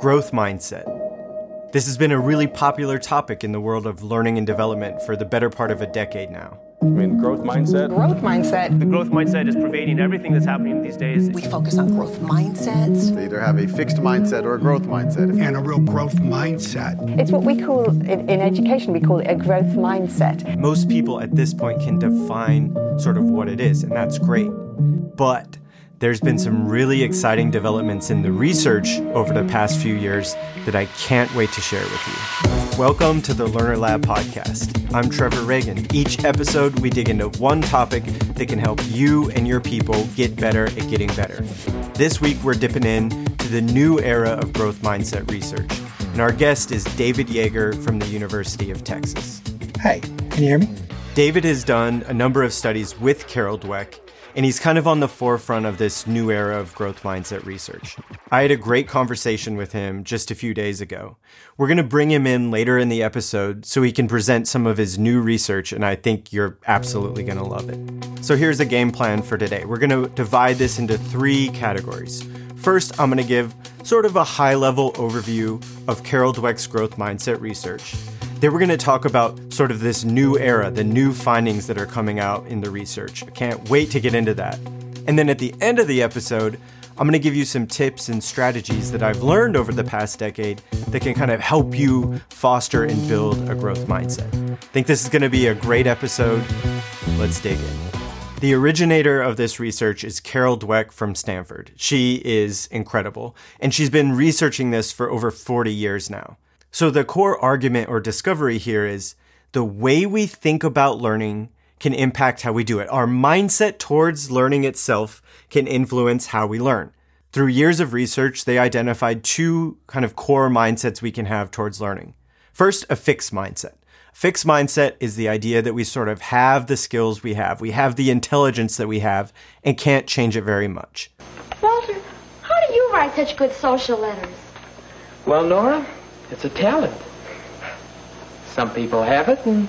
growth mindset. This has been a really popular topic in the world of learning and development for the better part of a decade now. I mean, growth mindset. Growth mindset. The growth mindset is pervading everything that's happening these days. We focus on growth mindsets. They either have a fixed mindset or a growth mindset. And a real growth mindset. It's what we call, in, in education, we call it a growth mindset. Most people at this point can define sort of what it is, and that's great. But there's been some really exciting developments in the research over the past few years that I can't wait to share with you. Welcome to the Learner Lab podcast. I'm Trevor Ragan. Each episode, we dig into one topic that can help you and your people get better at getting better. This week, we're dipping in to the new era of growth mindset research. And our guest is David Yeager from the University of Texas. Hey, can you hear me? David has done a number of studies with Carol Dweck and he's kind of on the forefront of this new era of growth mindset research. I had a great conversation with him just a few days ago. We're going to bring him in later in the episode so he can present some of his new research, and I think you're absolutely going to love it. So here's a game plan for today. We're going to divide this into three categories. First, I'm going to give sort of a high level overview of Carol Dweck's growth mindset research. Then we're going to talk about sort of this new era, the new findings that are coming out in the research. I can't wait to get into that. And then at the end of the episode, I'm going to give you some tips and strategies that I've learned over the past decade that can kind of help you foster and build a growth mindset. I think this is going to be a great episode. Let's dig in. The originator of this research is Carol Dweck from Stanford. She is incredible, and she's been researching this for over 40 years now. So the core argument or discovery here is the way we think about learning can impact how we do it. Our mindset towards learning itself can influence how we learn. Through years of research, they identified two kind of core mindsets we can have towards learning. First, a fixed mindset. Fixed mindset is the idea that we sort of have the skills we have, we have the intelligence that we have, and can't change it very much. Walter, how do you write such good social letters? Well, Nora, it's a talent. Some people have it and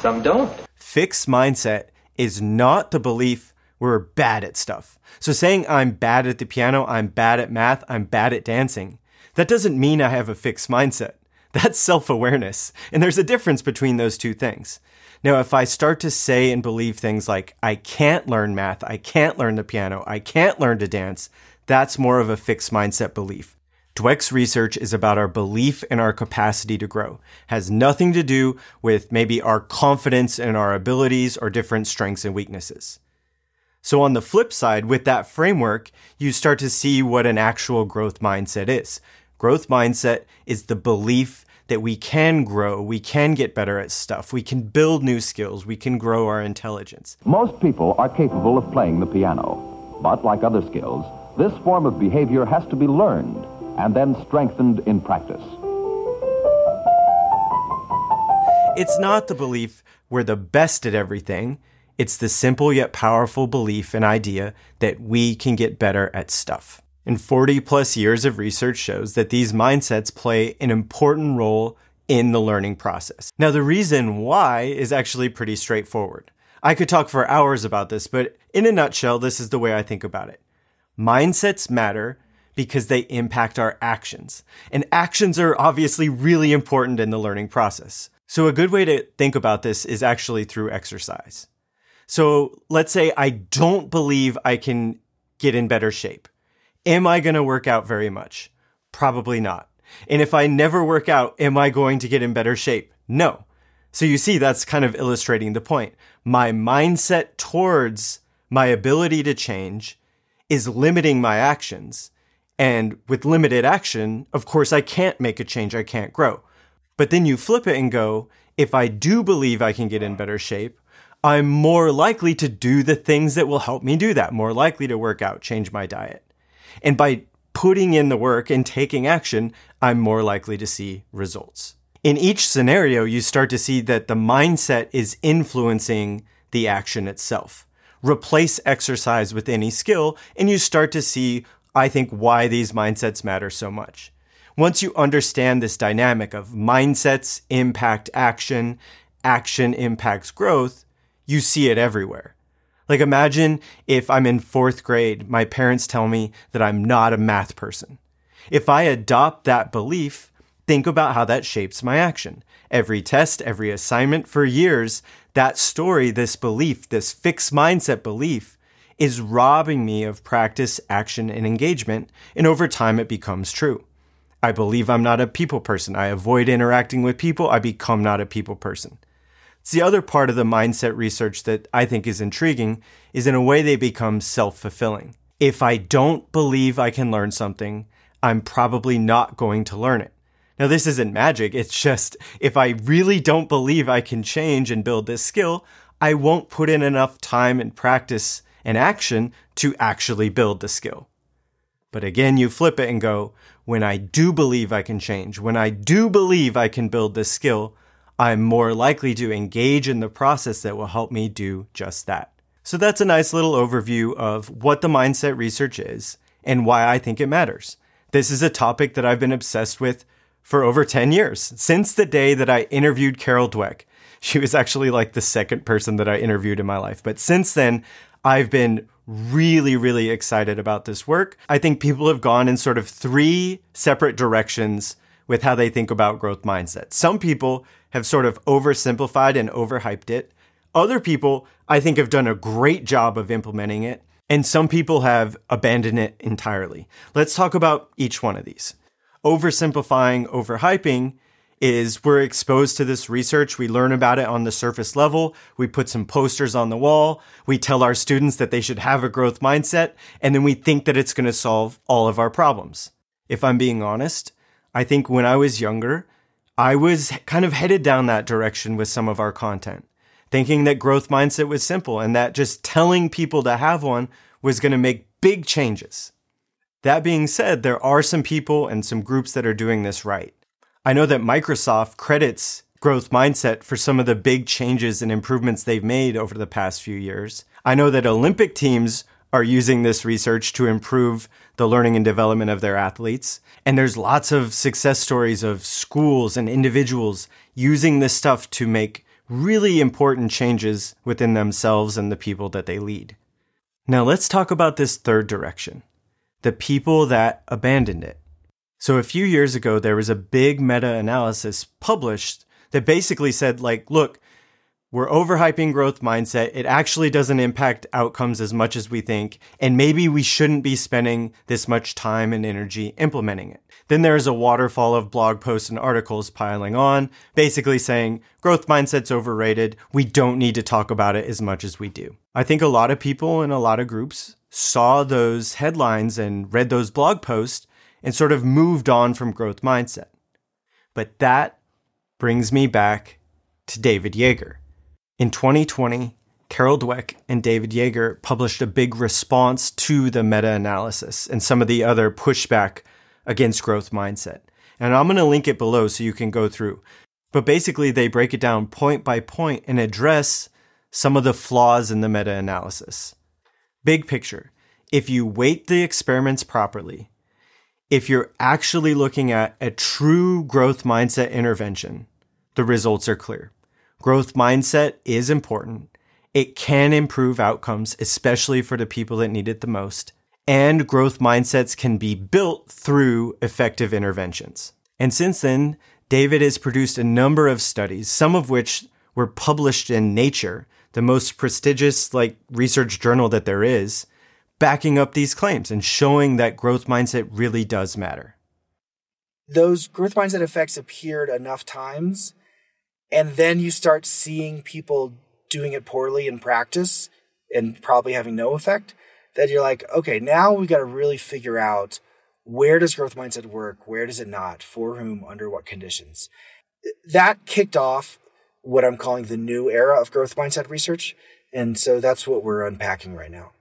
some don't. Fixed mindset is not the belief we're bad at stuff. So saying I'm bad at the piano, I'm bad at math, I'm bad at dancing, that doesn't mean I have a fixed mindset. That's self awareness. And there's a difference between those two things. Now, if I start to say and believe things like, I can't learn math, I can't learn the piano, I can't learn to dance, that's more of a fixed mindset belief. Dweck's research is about our belief in our capacity to grow. Has nothing to do with maybe our confidence in our abilities or different strengths and weaknesses. So on the flip side, with that framework, you start to see what an actual growth mindset is. Growth mindset is the belief that we can grow, we can get better at stuff, we can build new skills, we can grow our intelligence. Most people are capable of playing the piano, but like other skills, this form of behavior has to be learned and then strengthened in practice. It's not the belief we're the best at everything. It's the simple yet powerful belief and idea that we can get better at stuff. And 40 plus years of research shows that these mindsets play an important role in the learning process. Now, the reason why is actually pretty straightforward. I could talk for hours about this, but in a nutshell, this is the way I think about it. Mindsets matter because they impact our actions. And actions are obviously really important in the learning process. So, a good way to think about this is actually through exercise. So, let's say I don't believe I can get in better shape. Am I going to work out very much? Probably not. And if I never work out, am I going to get in better shape? No. So, you see, that's kind of illustrating the point. My mindset towards my ability to change is limiting my actions and with limited action, of course, I can't make a change, I can't grow. But then you flip it and go, if I do believe I can get in better shape, I'm more likely to do the things that will help me do that, more likely to work out, change my diet. And by putting in the work and taking action, I'm more likely to see results. In each scenario, you start to see that the mindset is influencing the action itself. Replace exercise with any skill, and you start to see I think, why these mindsets matter so much. Once you understand this dynamic of mindsets impact action, action impacts growth, you see it everywhere. Like, imagine if I'm in fourth grade, my parents tell me that I'm not a math person. If I adopt that belief, think about how that shapes my action. Every test, every assignment for years, that story, this belief, this fixed mindset belief is robbing me of practice, action, and engagement. And over time, it becomes true. I believe I'm not a people person. I avoid interacting with people. I become not a people person. It's the other part of the mindset research that I think is intriguing is in a way they become self-fulfilling. If I don't believe I can learn something, I'm probably not going to learn it. Now, this isn't magic. It's just if I really don't believe I can change and build this skill, I won't put in enough time and practice and action to actually build the skill. But again, you flip it and go, when I do believe I can change, when I do believe I can build this skill, I'm more likely to engage in the process that will help me do just that. So that's a nice little overview of what the mindset research is and why I think it matters. This is a topic that I've been obsessed with for over 10 years, since the day that I interviewed Carol Dweck. She was actually like the second person that I interviewed in my life. But since then, I've been really, really excited about this work. I think people have gone in sort of three separate directions with how they think about growth mindset. Some people have sort of oversimplified and overhyped it. Other people, I think, have done a great job of implementing it. And some people have abandoned it entirely. Let's talk about each one of these. Oversimplifying, overhyping is we're exposed to this research. We learn about it on the surface level. We put some posters on the wall. We tell our students that they should have a growth mindset. And then we think that it's going to solve all of our problems. If I'm being honest, I think when I was younger, I was kind of headed down that direction with some of our content, thinking that growth mindset was simple and that just telling people to have one was going to make big changes. That being said, there are some people and some groups that are doing this right. I know that Microsoft credits growth mindset for some of the big changes and improvements they've made over the past few years. I know that Olympic teams are using this research to improve the learning and development of their athletes. And there's lots of success stories of schools and individuals using this stuff to make really important changes within themselves and the people that they lead. Now let's talk about this third direction the people that abandoned it. So a few years ago, there was a big meta analysis published that basically said, like, look, we're overhyping growth mindset. It actually doesn't impact outcomes as much as we think. And maybe we shouldn't be spending this much time and energy implementing it. Then there's a waterfall of blog posts and articles piling on, basically saying growth mindset's overrated. We don't need to talk about it as much as we do. I think a lot of people in a lot of groups saw those headlines and read those blog posts and sort of moved on from growth mindset. But that brings me back to David Yeager. In 2020, Carol Dweck and David Yeager published a big response to the meta analysis and some of the other pushback against growth mindset. And I'm going to link it below so you can go through. But basically, they break it down point by point and address some of the flaws in the meta analysis. Big picture if you weight the experiments properly, if you're actually looking at a true growth mindset intervention, the results are clear. Growth mindset is important. It can improve outcomes, especially for the people that need it the most. And growth mindsets can be built through effective interventions. And since then, David has produced a number of studies, some of which were published in Nature, the most prestigious like research journal that there is, backing up these claims and showing that growth mindset really does matter. Those growth mindset effects appeared enough times, and then you start seeing people doing it poorly in practice and probably having no effect. That you're like, okay, now we got to really figure out where does growth mindset work, where does it not, for whom, under what conditions. That kicked off what I'm calling the new era of growth mindset research. And so that's what we're unpacking right now.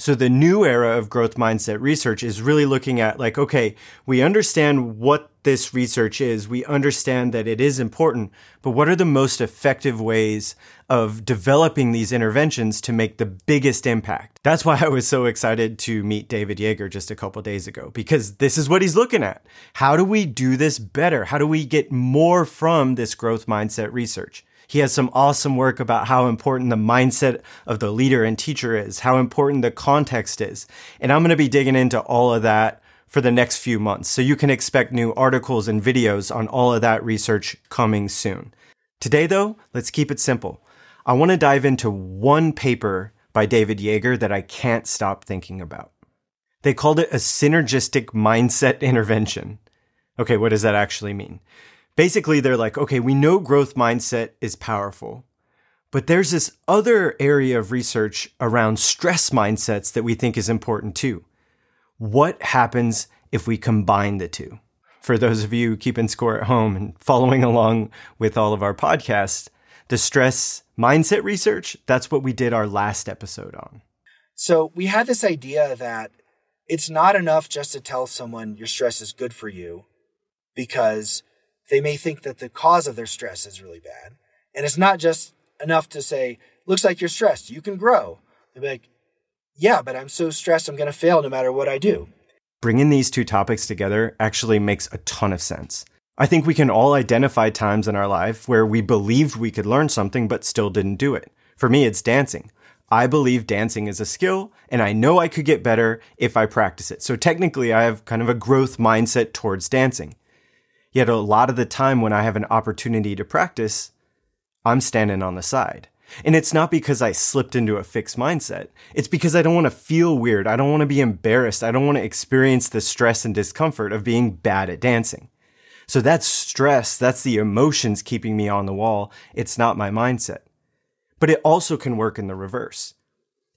So the new era of growth mindset research is really looking at like, okay, we understand what this research is. We understand that it is important, but what are the most effective ways of developing these interventions to make the biggest impact? That's why I was so excited to meet David Yeager just a couple days ago because this is what he's looking at. How do we do this better? How do we get more from this growth mindset research? He has some awesome work about how important the mindset of the leader and teacher is, how important the context is. And I'm going to be digging into all of that for the next few months. So you can expect new articles and videos on all of that research coming soon. Today, though, let's keep it simple. I want to dive into one paper by David Yeager that I can't stop thinking about. They called it a synergistic mindset intervention. Okay, what does that actually mean? Basically, they're like, okay, we know growth mindset is powerful, but there's this other area of research around stress mindsets that we think is important too. What happens if we combine the two? For those of you keeping score at home and following along with all of our podcasts, the stress mindset research, that's what we did our last episode on. So we had this idea that it's not enough just to tell someone your stress is good for you because they may think that the cause of their stress is really bad. And it's not just enough to say, looks like you're stressed, you can grow. They'll be like, yeah, but I'm so stressed, I'm going to fail no matter what I do. Bringing these two topics together actually makes a ton of sense. I think we can all identify times in our life where we believed we could learn something but still didn't do it. For me, it's dancing. I believe dancing is a skill and I know I could get better if I practice it. So technically, I have kind of a growth mindset towards dancing. Yet a lot of the time when I have an opportunity to practice, I'm standing on the side. And it's not because I slipped into a fixed mindset. It's because I don't want to feel weird. I don't want to be embarrassed. I don't want to experience the stress and discomfort of being bad at dancing. So that's stress. That's the emotions keeping me on the wall. It's not my mindset. But it also can work in the reverse.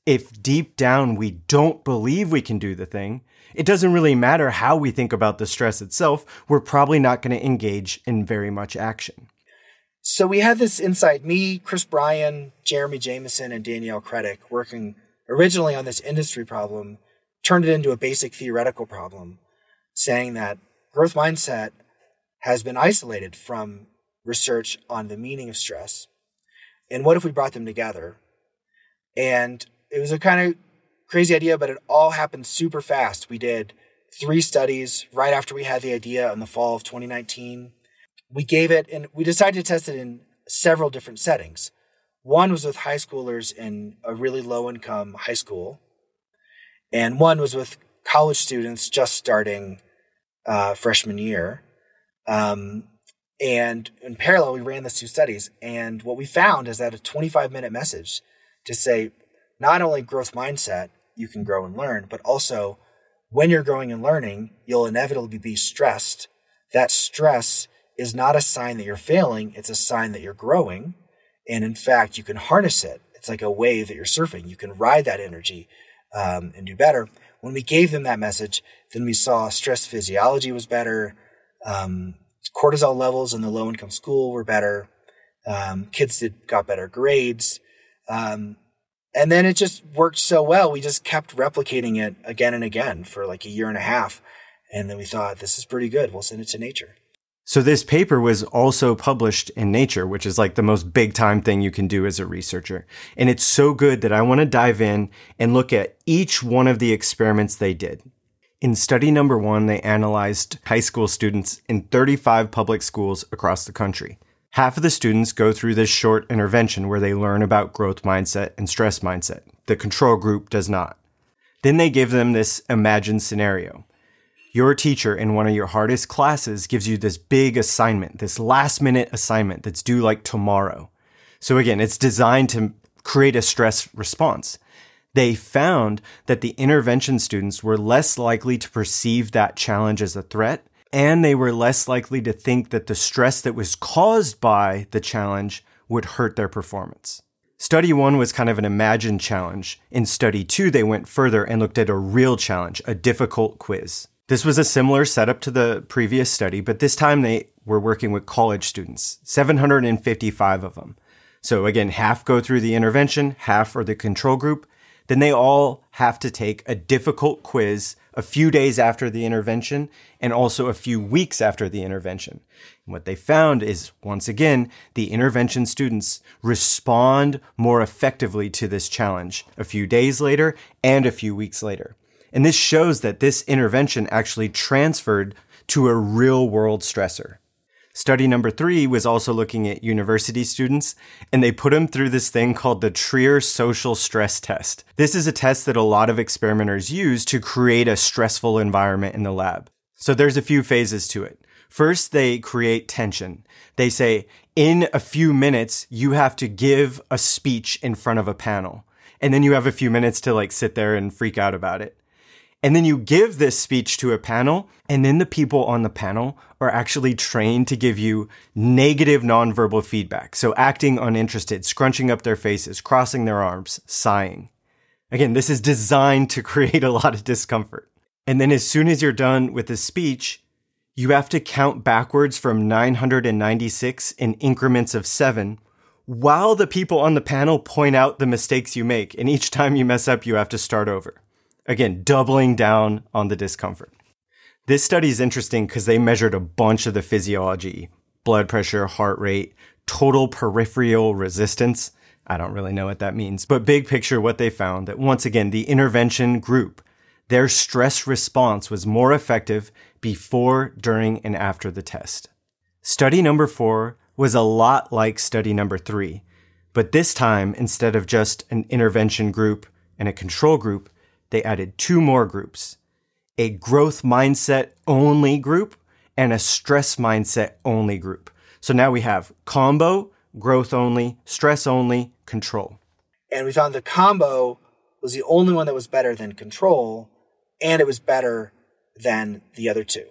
If deep down we don't believe we can do the thing, it doesn't really matter how we think about the stress itself. We're probably not going to engage in very much action. So we had this insight, me, Chris Bryan, Jeremy Jamieson, and Danielle Krettek working originally on this industry problem, turned it into a basic theoretical problem, saying that growth mindset has been isolated from research on the meaning of stress. And what if we brought them together? And it was a kind of crazy idea, but it all happened super fast. We did three studies right after we had the idea in the fall of 2019 we gave it and we decided to test it in several different settings. One was with high schoolers in a really low income high school, and one was with college students just starting uh, freshman year. Um, and in parallel, we ran these two studies. And what we found is that a 25 minute message to say not only growth mindset, you can grow and learn, but also when you're growing and learning, you'll inevitably be stressed. That stress is not a sign that you're failing, it's a sign that you're growing. And in fact, you can harness it. It's like a wave that you're surfing. You can ride that energy um, and do better. When we gave them that message, then we saw stress physiology was better, um, cortisol levels in the low income school were better, um, kids did got better grades. Um, and then it just worked so well. We just kept replicating it again and again for like a year and a half. And then we thought, this is pretty good. We'll send it to nature. So this paper was also published in Nature, which is like the most big time thing you can do as a researcher. And it's so good that I want to dive in and look at each one of the experiments they did. In study number one, they analyzed high school students in 35 public schools across the country. Half of the students go through this short intervention where they learn about growth mindset and stress mindset. The control group does not. Then they give them this imagined scenario your teacher in one of your hardest classes gives you this big assignment, this last minute assignment that's due like tomorrow. So again, it's designed to create a stress response. They found that the intervention students were less likely to perceive that challenge as a threat, and they were less likely to think that the stress that was caused by the challenge would hurt their performance. Study one was kind of an imagined challenge. In study two, they went further and looked at a real challenge, a difficult quiz. This was a similar setup to the previous study, but this time they were working with college students, 755 of them. So again, half go through the intervention, half are the control group. Then they all have to take a difficult quiz a few days after the intervention and also a few weeks after the intervention. And what they found is, once again, the intervention students respond more effectively to this challenge a few days later and a few weeks later. And this shows that this intervention actually transferred to a real world stressor. Study number three was also looking at university students, and they put them through this thing called the Trier Social Stress Test. This is a test that a lot of experimenters use to create a stressful environment in the lab. So there's a few phases to it. First, they create tension. They say, in a few minutes, you have to give a speech in front of a panel. And then you have a few minutes to like sit there and freak out about it. And then you give this speech to a panel, and then the people on the panel are actually trained to give you negative nonverbal feedback. So acting uninterested, scrunching up their faces, crossing their arms, sighing. Again, this is designed to create a lot of discomfort. And then as soon as you're done with the speech, you have to count backwards from 996 in increments of seven while the people on the panel point out the mistakes you make. And each time you mess up, you have to start over. Again, doubling down on the discomfort. This study is interesting because they measured a bunch of the physiology blood pressure, heart rate, total peripheral resistance. I don't really know what that means, but big picture, what they found that once again, the intervention group, their stress response was more effective before, during, and after the test. Study number four was a lot like study number three, but this time, instead of just an intervention group and a control group, they added two more groups a growth mindset only group and a stress mindset only group. So now we have combo, growth only, stress only, control. And we found the combo was the only one that was better than control, and it was better than the other two.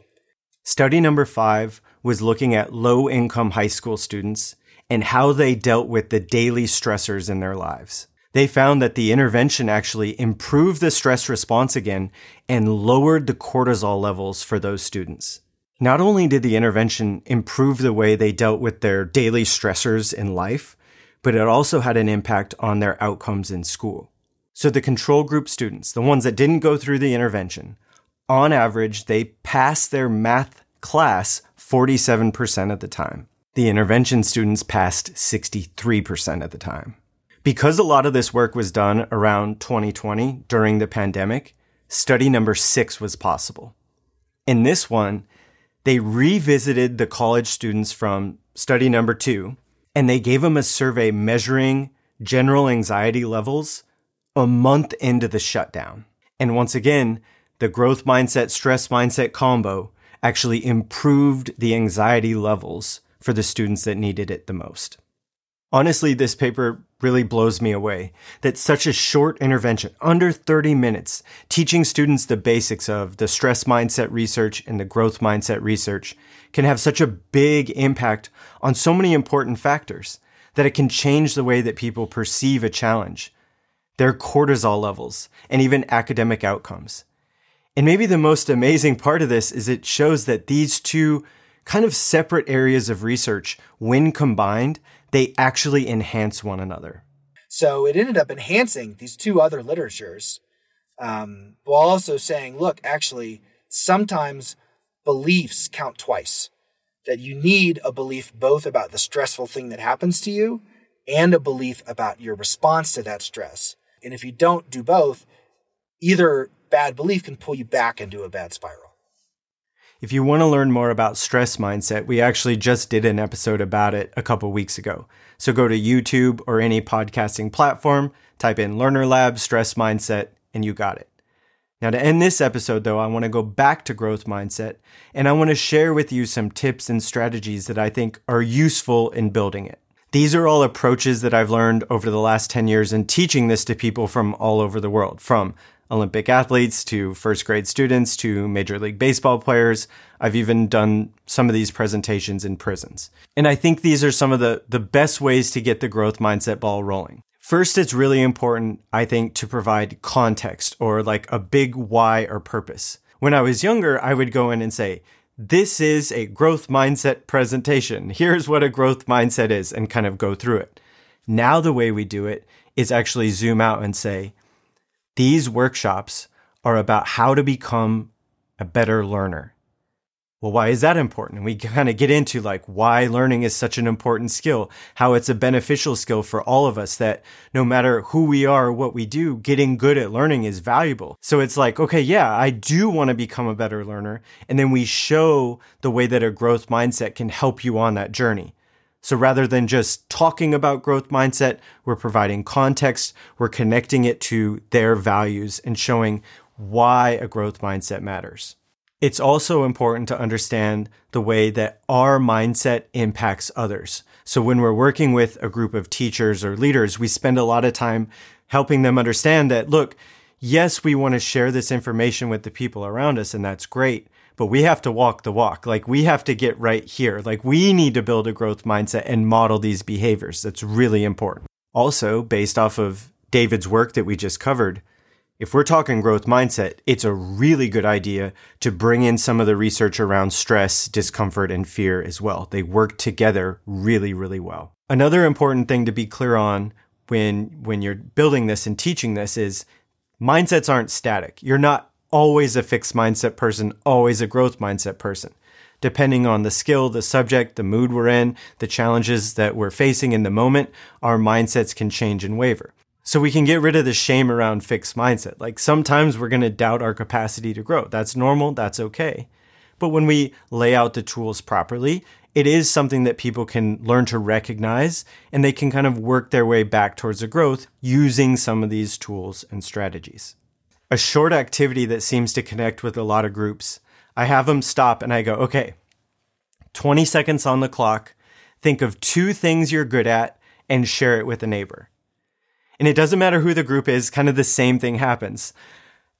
Study number five was looking at low income high school students and how they dealt with the daily stressors in their lives they found that the intervention actually improved the stress response again and lowered the cortisol levels for those students. Not only did the intervention improve the way they dealt with their daily stressors in life, but it also had an impact on their outcomes in school. So the control group students, the ones that didn't go through the intervention, on average, they passed their math class 47% of the time. The intervention students passed 63% of the time. Because a lot of this work was done around 2020 during the pandemic, study number six was possible. In this one, they revisited the college students from study number two and they gave them a survey measuring general anxiety levels a month into the shutdown. And once again, the growth mindset stress mindset combo actually improved the anxiety levels for the students that needed it the most. Honestly, this paper really blows me away that such a short intervention, under 30 minutes, teaching students the basics of the stress mindset research and the growth mindset research can have such a big impact on so many important factors that it can change the way that people perceive a challenge, their cortisol levels, and even academic outcomes. And maybe the most amazing part of this is it shows that these two kind of separate areas of research, when combined, they actually enhance one another. So it ended up enhancing these two other literatures um, while also saying, look, actually, sometimes beliefs count twice. That you need a belief both about the stressful thing that happens to you and a belief about your response to that stress. And if you don't do both, either bad belief can pull you back into a bad spiral. If you want to learn more about stress mindset, we actually just did an episode about it a couple weeks ago. So go to YouTube or any podcasting platform, type in Learner Lab stress mindset, and you got it. Now, to end this episode, though, I want to go back to growth mindset and I want to share with you some tips and strategies that I think are useful in building it. These are all approaches that I've learned over the last 10 years in teaching this to people from all over the world, from Olympic athletes to first grade students to Major League Baseball players. I've even done some of these presentations in prisons. And I think these are some of the, the best ways to get the growth mindset ball rolling. First, it's really important, I think, to provide context or like a big why or purpose. When I was younger, I would go in and say, this is a growth mindset presentation. Here's what a growth mindset is and kind of go through it. Now, the way we do it is actually zoom out and say, these workshops are about how to become a better learner. Well, why is that important? And we kind of get into like why learning is such an important skill, how it's a beneficial skill for all of us that no matter who we are or what we do, getting good at learning is valuable. So it's like, okay, yeah, I do want to become a better learner. And then we show the way that a growth mindset can help you on that journey. So rather than just talking about growth mindset, we're providing context, we're connecting it to their values and showing why a growth mindset matters. It's also important to understand the way that our mindset impacts others. So when we're working with a group of teachers or leaders, we spend a lot of time helping them understand that, look, yes, we want to share this information with the people around us, and that's great, but we have to walk the walk. Like we have to get right here. Like we need to build a growth mindset and model these behaviors. That's really important. Also, based off of David's work that we just covered, if we're talking growth mindset, it's a really good idea to bring in some of the research around stress, discomfort, and fear as well. They work together really, really well. Another important thing to be clear on when, when you're building this and teaching this is mindsets aren't static. You're not always a fixed mindset person, always a growth mindset person. Depending on the skill, the subject, the mood we're in, the challenges that we're facing in the moment, our mindsets can change and waver. So we can get rid of the shame around fixed mindset. Like sometimes we're going to doubt our capacity to grow. That's normal. That's okay. But when we lay out the tools properly, it is something that people can learn to recognize and they can kind of work their way back towards the growth using some of these tools and strategies. A short activity that seems to connect with a lot of groups, I have them stop and I go, okay, 20 seconds on the clock. Think of two things you're good at and share it with a neighbor. And it doesn't matter who the group is, kind of the same thing happens.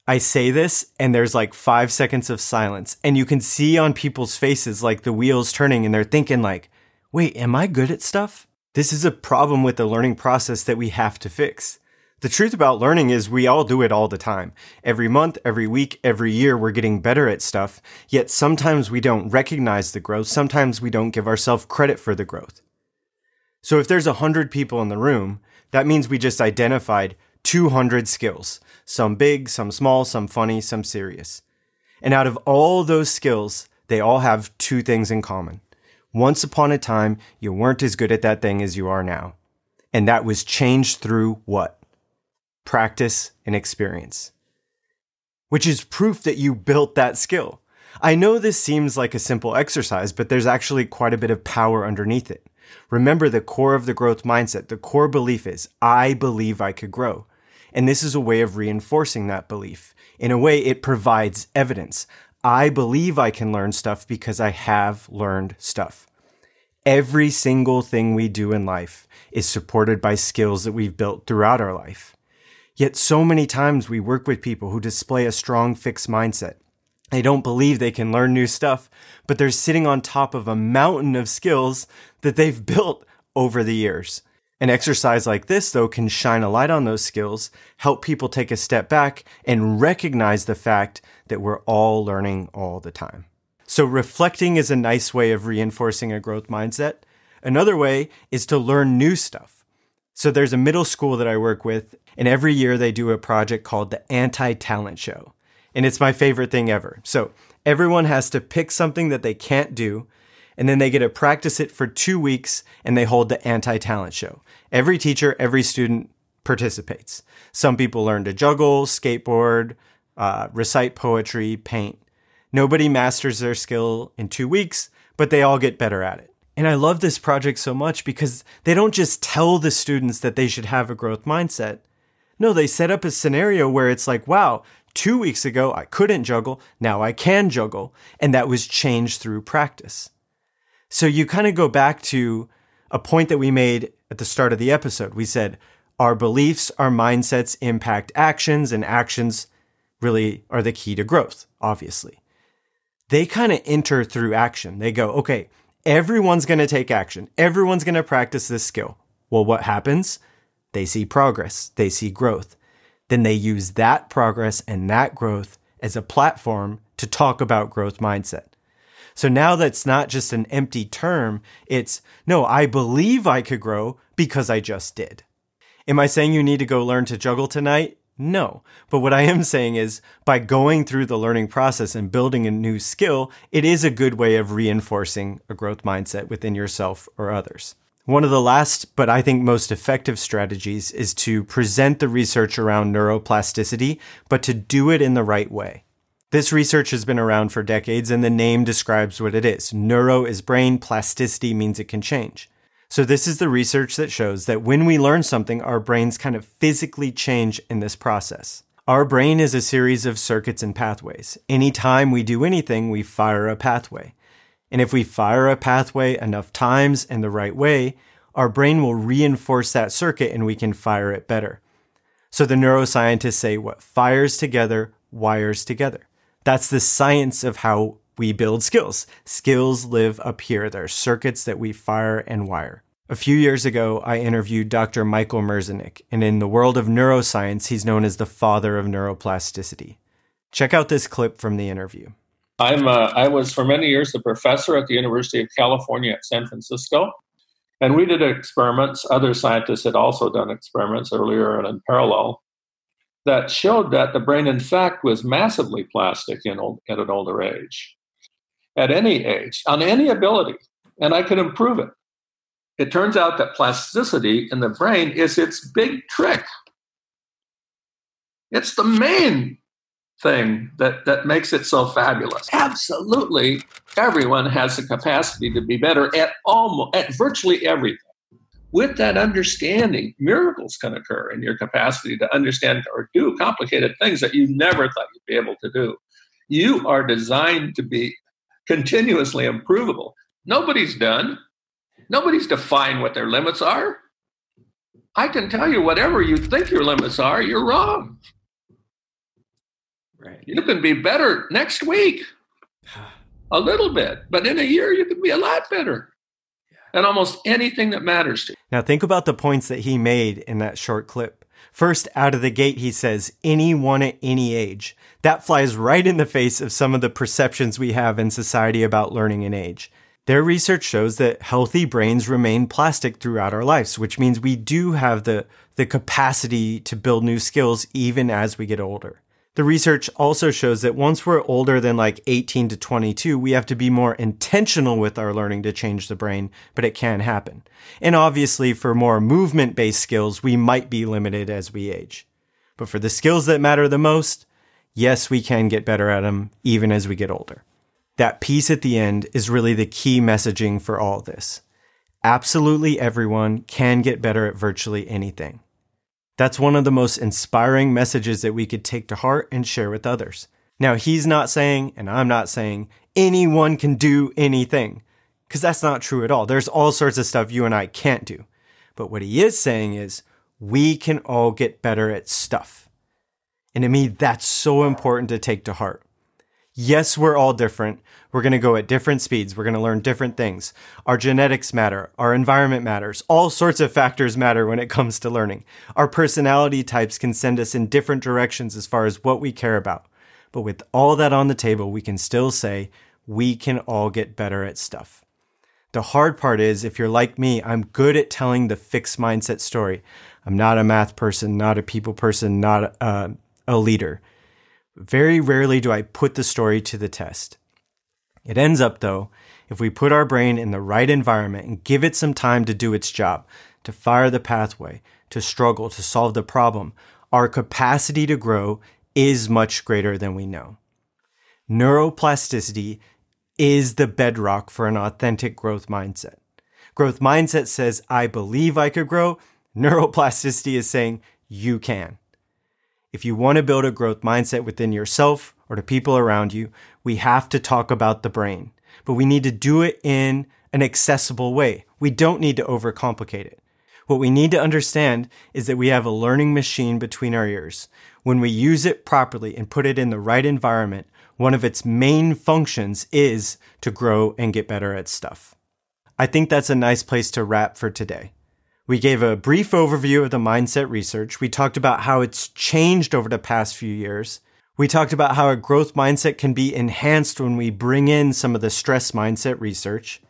I say this and there's like five seconds of silence and you can see on people's faces like the wheels turning and they're thinking like, wait, am I good at stuff? This is a problem with the learning process that we have to fix. The truth about learning is we all do it all the time. Every month, every week, every year, we're getting better at stuff. Yet sometimes we don't recognize the growth. Sometimes we don't give ourselves credit for the growth. So if there's a hundred people in the room that means we just identified 200 skills, some big, some small, some funny, some serious. And out of all those skills, they all have two things in common. Once upon a time, you weren't as good at that thing as you are now. And that was changed through what? Practice and experience. Which is proof that you built that skill. I know this seems like a simple exercise, but there's actually quite a bit of power underneath it. Remember the core of the growth mindset. The core belief is, I believe I could grow. And this is a way of reinforcing that belief. In a way, it provides evidence. I believe I can learn stuff because I have learned stuff. Every single thing we do in life is supported by skills that we've built throughout our life. Yet so many times we work with people who display a strong fixed mindset. They don't believe they can learn new stuff, but they're sitting on top of a mountain of skills that they've built over the years. An exercise like this, though, can shine a light on those skills, help people take a step back and recognize the fact that we're all learning all the time. So, reflecting is a nice way of reinforcing a growth mindset. Another way is to learn new stuff. So, there's a middle school that I work with, and every year they do a project called the Anti Talent Show and it's my favorite thing ever. So everyone has to pick something that they can't do, and then they get to practice it for two weeks, and they hold the anti talent show. Every teacher, every student participates. Some people learn to juggle, skateboard, uh, recite poetry, paint. Nobody masters their skill in two weeks, but they all get better at it. And I love this project so much because they don't just tell the students that they should have a growth mindset. No, they set up a scenario where it's like, wow, Two weeks ago, I couldn't juggle. Now I can juggle. And that was changed through practice. So you kind of go back to a point that we made at the start of the episode. We said, our beliefs, our mindsets impact actions, and actions really are the key to growth, obviously. They kind of enter through action. They go, okay, everyone's going to take action. Everyone's going to practice this skill. Well, what happens? They see progress, they see growth then they use that progress and that growth as a platform to talk about growth mindset. So now that's not just an empty term. It's no, I believe I could grow because I just did. Am I saying you need to go learn to juggle tonight? No. But what I am saying is by going through the learning process and building a new skill, it is a good way of reinforcing a growth mindset within yourself or others. One of the last, but I think most effective strategies is to present the research around neuroplasticity, but to do it in the right way. This research has been around for decades and the name describes what it is. Neuro is brain, plasticity means it can change. So this is the research that shows that when we learn something, our brains kind of physically change in this process. Our brain is a series of circuits and pathways. Anytime we do anything, we fire a pathway. And if we fire a pathway enough times in the right way, our brain will reinforce that circuit and we can fire it better. So the neuroscientists say what fires together wires together. That's the science of how we build skills. Skills live up here. There are circuits that we fire and wire. A few years ago, I interviewed Dr. Michael Merzenich, and in the world of neuroscience, he's known as the father of neuroplasticity. Check out this clip from the interview. I'm uh, I was for many years a professor at the University of California at San Francisco, and we did experiments. Other scientists had also done experiments earlier and in parallel that showed that the brain, in fact, was massively plastic in old, at an older age, at any age, on any ability, and I can improve it. It turns out that plasticity in the brain is its big trick. It's the main thing that, that makes it so fabulous. Absolutely, everyone has the capacity to be better at almost at virtually everything. With that understanding, miracles can occur in your capacity to understand or do complicated things that you never thought you'd be able to do. You are designed to be continuously improvable. Nobody's done. Nobody's defined what their limits are. I can tell you whatever you think your limits are, you're wrong. Right. You can be better next week, a little bit, but in a year you can be a lot better. And almost anything that matters to you. Now, think about the points that he made in that short clip. First, out of the gate, he says, anyone at any age. That flies right in the face of some of the perceptions we have in society about learning and age. Their research shows that healthy brains remain plastic throughout our lives, which means we do have the, the capacity to build new skills even as we get older. The research also shows that once we're older than like 18 to 22, we have to be more intentional with our learning to change the brain, but it can happen. And obviously, for more movement based skills, we might be limited as we age. But for the skills that matter the most, yes, we can get better at them even as we get older. That piece at the end is really the key messaging for all this. Absolutely everyone can get better at virtually anything. That's one of the most inspiring messages that we could take to heart and share with others. Now, he's not saying, and I'm not saying, anyone can do anything, because that's not true at all. There's all sorts of stuff you and I can't do. But what he is saying is, we can all get better at stuff. And to me, that's so important to take to heart. Yes, we're all different. We're going to go at different speeds. We're going to learn different things. Our genetics matter. Our environment matters. All sorts of factors matter when it comes to learning. Our personality types can send us in different directions as far as what we care about. But with all that on the table, we can still say we can all get better at stuff. The hard part is if you're like me, I'm good at telling the fixed mindset story. I'm not a math person, not a people person, not a, a leader. Very rarely do I put the story to the test. It ends up, though, if we put our brain in the right environment and give it some time to do its job, to fire the pathway, to struggle, to solve the problem, our capacity to grow is much greater than we know. Neuroplasticity is the bedrock for an authentic growth mindset. Growth mindset says, I believe I could grow. Neuroplasticity is saying, you can. If you want to build a growth mindset within yourself or to people around you, we have to talk about the brain. But we need to do it in an accessible way. We don't need to overcomplicate it. What we need to understand is that we have a learning machine between our ears. When we use it properly and put it in the right environment, one of its main functions is to grow and get better at stuff. I think that's a nice place to wrap for today. We gave a brief overview of the mindset research. We talked about how it's changed over the past few years. We talked about how a growth mindset can be enhanced when we bring in some of the stress mindset research.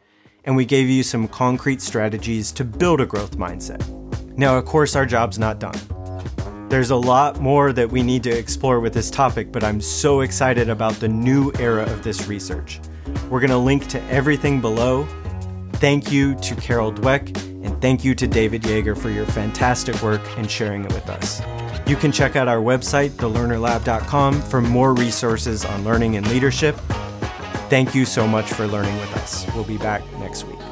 And we gave you some concrete strategies to build a growth mindset. Now, of course, our job's not done. There's a lot more that we need to explore with this topic, but I'm so excited about the new era of this research. We're going to link to everything below. Thank you to Carol Dweck, and thank you to David Yeager for your fantastic work and sharing it with us. You can check out our website, thelearnerlab.com, for more resources on learning and leadership. Thank you so much for learning with us. We'll be back next week.